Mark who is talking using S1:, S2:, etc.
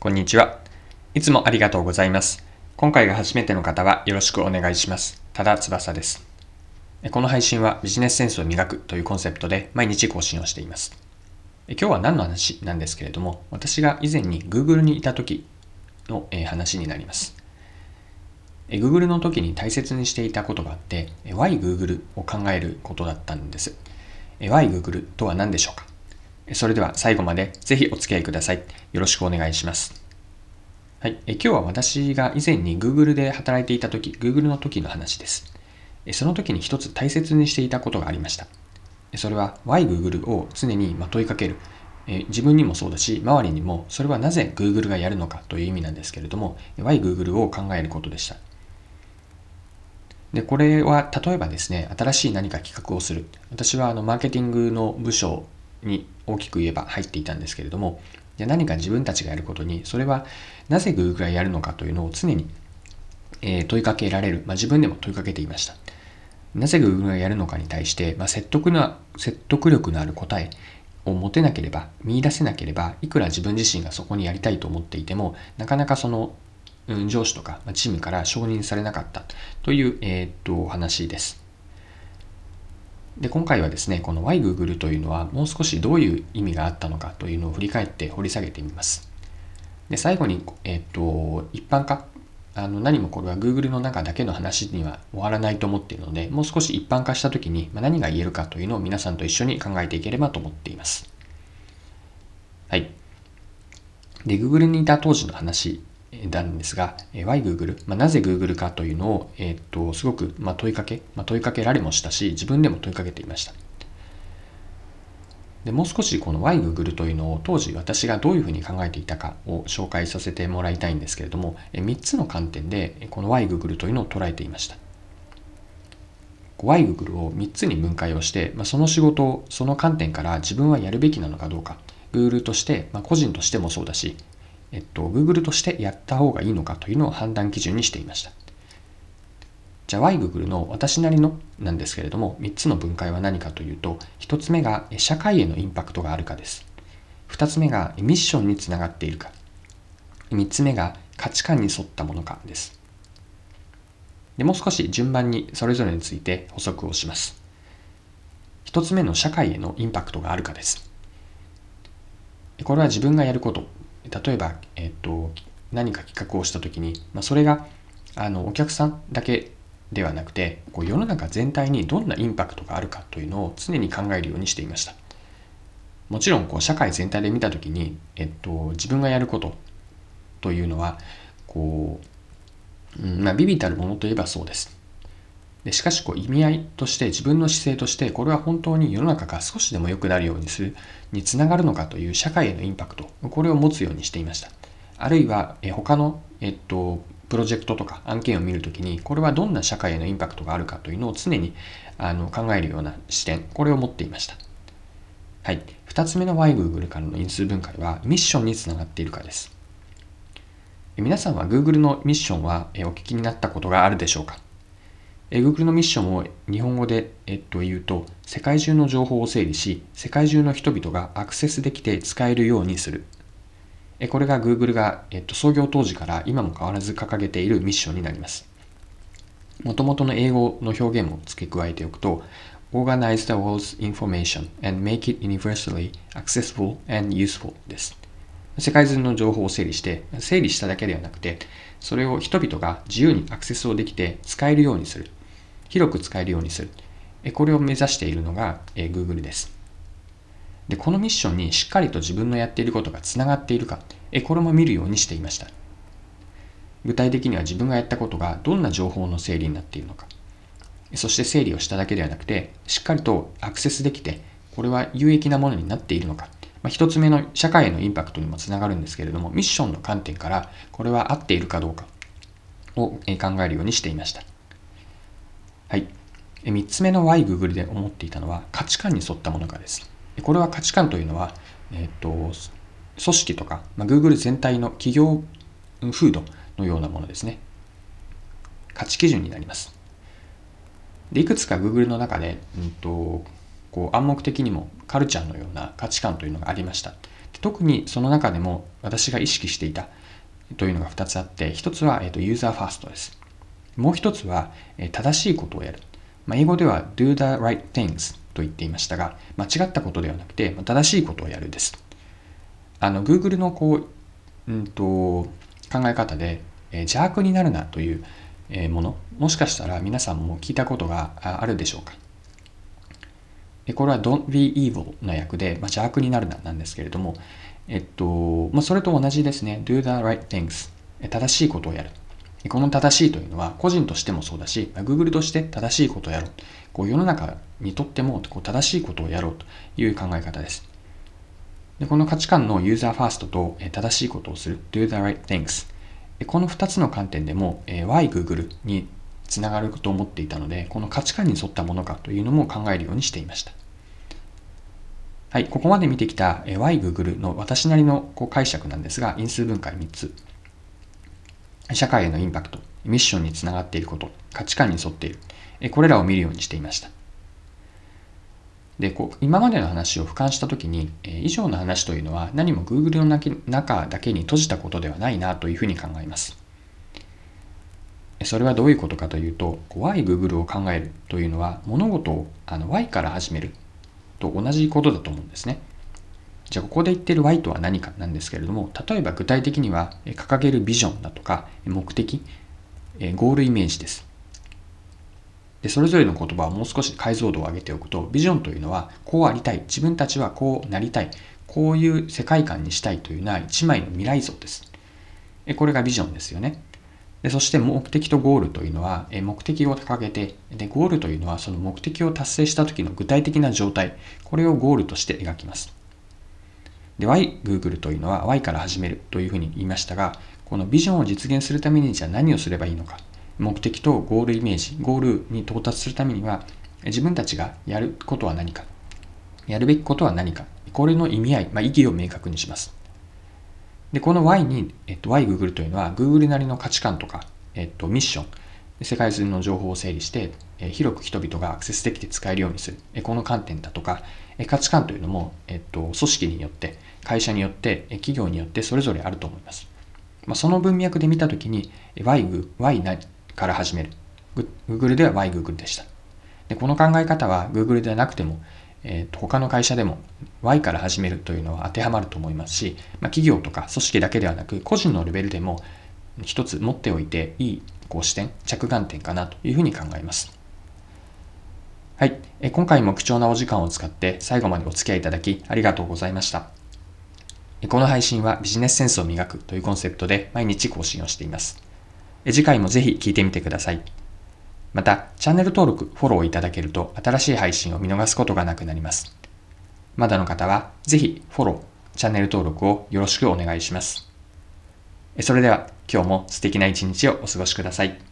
S1: こんにちは。いつもありがとうございます。今回が初めての方はよろしくお願いします。ただ翼です。この配信はビジネスセンスを磨くというコンセプトで毎日更新をしています。今日は何の話なんですけれども、私が以前に Google にいた時の話になります。Google の時に大切にしていたことがあって、Why Google を考えることだったんです。Why Google とは何でしょうか？それでは最後までぜひお付き合いください。よろしくお願いします。はい。え今日は私が以前に Google で働いていた時、Google の時の話です。その時に一つ大切にしていたことがありました。それは Why Google を常に問いかける。自分にもそうだし、周りにもそれはなぜ Google がやるのかという意味なんですけれども、Why Google を考えることでした。で、これは例えばですね、新しい何か企画をする。私はあのマーケティングの部署に大きく言えば入っていたんですけれども、じゃ何か自分たちがやることに、それはなぜ Google がやるのかというのを常に、え、問いかけられる、まあ、自分でも問いかけていました。なぜ Google がやるのかに対して、まあ、説得な説得力のある答えを持てなければ、見出せなければ、いくら自分自身がそこにやりたいと思っていても、なかなかその、上司とかチームから承認されなかったという、えー、っと話です。で、今回はですね、この YGoogle というのはもう少しどういう意味があったのかというのを振り返って掘り下げてみます。で、最後に、えっ、と、一般化。あの何もこれは Google の中だけの話には終わらないと思っているので、もう少し一般化したときに何が言えるかというのを皆さんと一緒に考えていければと思っています。はい。で、Google にいた当時の話なんですが、Why Google? まあ、なぜ Google かというのを、えー、っとすごく、まあ、問いかけ、まあ、問いかけられもしたし、自分でも問いかけていました。でもう少しこの Why Google というのを当時私がどういうふうに考えていたかを紹介させてもらいたいんですけれども、3つの観点でこの Why Google というのを捉えていました。Why Google を3つに分解をして、まあ、その仕事をその観点から自分はやるべきなのかどうか、Google として、まあ、個人としてもそうだし、えっと、Google としてやった方がいいのかというのを判断基準にしていました。じゃあ YGoogle の私なりのなんですけれども、3つの分解は何かというと、1つ目が社会へのインパクトがあるかです。2つ目がミッションにつながっているか。3つ目が価値観に沿ったものかです。でもう少し順番にそれぞれについて補足をします。1つ目の社会へのインパクトがあるかです。これは自分がやること例えば、えっと、何か企画をした時に、まあ、それがあのお客さんだけではなくてこう世の中全体にどんなインパクトがあるかというのを常に考えるようにしていました。もちろんこう社会全体で見た時に、えっと、自分がやることというのはこう、うんまあ、ビビたるものといえばそうです。しかしこう意味合いとして自分の姿勢としてこれは本当に世の中が少しでも良くなるようにするにつながるのかという社会へのインパクトこれを持つようにしていましたあるいは他の、えっと、プロジェクトとか案件を見るときにこれはどんな社会へのインパクトがあるかというのを常にあの考えるような視点これを持っていましたはい。2つ目の YGoogle からの因数分解はミッションにつながっているかです。皆さんは Google のミッションはお聞きになったことがあるでしょうか？Google のミッションを日本語で、えっと、言うと、世界中の情報を整理し、世界中の人々がアクセスできて使えるようにする。これが Google が、えっと、創業当時から今も変わらず掲げているミッションになります。もともとの英語の表現も付け加えておくと、Organize the world's information and make it universally accessible and useful です。世界中の情報を整理して、整理しただけではなくて、それを人々が自由にアクセスをできて使えるようにする。広く使えるようにする。これを目指しているのが Google です。で、このミッションにしっかりと自分のやっていることがつながっているか、これも見るようにしていました。具体的には自分がやったことがどんな情報の整理になっているのか。そして整理をしただけではなくて、しっかりとアクセスできて、これは有益なものになっているのか。まあ、一つ目の社会へのインパクトにもつながるんですけれども、ミッションの観点からこれは合っているかどうかを考えるようにしていました。はい。3つ目の Why Google で思っていたのは価値観に沿ったものかです。これは価値観というのは、えっと、組織とか、まあ、Google 全体の企業風土のようなものですね。価値基準になります。でいくつか Google の中で、うんと、こう暗黙的にもカルチャーのような価値観というのがありました。特にその中でも私が意識していたというのが2つあって、1つは、えーと、ユーザーファーストです。もう1つは、正しいことをやる。まあ、英語では do the right things と言っていましたが、間違ったことではなくて、正しいことをやるです。あの、Google のこう、うんと、考え方で、邪悪になるなというもの、もしかしたら皆さんも聞いたことがあるでしょうか。これは don't be evil の役で、まあ、邪悪になるななんですけれども、えっと、まあ、それと同じですね。do the right things。正しいことをやる。この正しいというのは、個人としてもそうだし、Google として正しいことをやろう。こう世の中にとってもこう正しいことをやろうという考え方です。でこの価値観のユーザーファーストと正しいことをする do the right things。この2つの観点でも Why Google につながると思っていたので、この価値観に沿ったものかというのも考えるようにしていました。はい、ここまで見てきた Why Google の私なりのこう解釈なんですが、因数分解3つ。社会へのインパクト、ミッションにつながっていること、価値観に沿っている。これらを見るようにしていました。で、こう、今までの話を俯瞰したときに、以上の話というのは何も Google の中だけに閉じたことではないなというふうに考えます。それはどういうことかというと、Why Google を考えるというのは物事をあの Why から始めると同じことだと思うんですね。じゃあここで言ってる Y とは何かなんですけれども、例えば具体的には掲げるビジョンだとか目的、ゴールイメージです。でそれぞれの言葉をもう少し解像度を上げておくと、ビジョンというのはこうありたい、自分たちはこうなりたい、こういう世界観にしたいというのは一枚の未来像です。これがビジョンですよね。でそして目的とゴールというのは、目的を掲げてで、ゴールというのはその目的を達成した時の具体的な状態、これをゴールとして描きます。で、Y、Google というのは Y から始めるというふうに言いましたが、このビジョンを実現するためにじゃあ何をすればいいのか、目的とゴールイメージ、ゴールに到達するためには、自分たちがやることは何か、やるべきことは何か、これの意味合い、まあ、意義を明確にします。で、この Y に、えっと、Y Google というのは Google なりの価値観とか、えっと、ミッション、世界中の情報を整理して、え広く人々がアクセスできて使えるようにする。えこの観点だとか、え価値観というのも、えっと、組織によって、会社によって、え企業によってそれぞれあると思います。まあ、その文脈で見たときに、Y, y から始める。Google では Y Google でした。でこの考え方は Google ではなくても、えー、と他の会社でも Y から始めるというのは当てはまると思いますし、まあ、企業とか組織だけではなく個人のレベルでも一つ持っておいていいこう視点着眼点かなというふうに考えます。はい、今回も貴重なお時間を使って最後までお付き合いいただきありがとうございました。この配信はビジネスセンスを磨くというコンセプトで毎日更新をしています。次回もぜひ聞いてみてください。また、チャンネル登録、フォローいただけると新しい配信を見逃すことがなくなります。まだの方は、ぜひフォロー、チャンネル登録をよろしくお願いします。それでは、今日も素敵な一日をお過ごしください。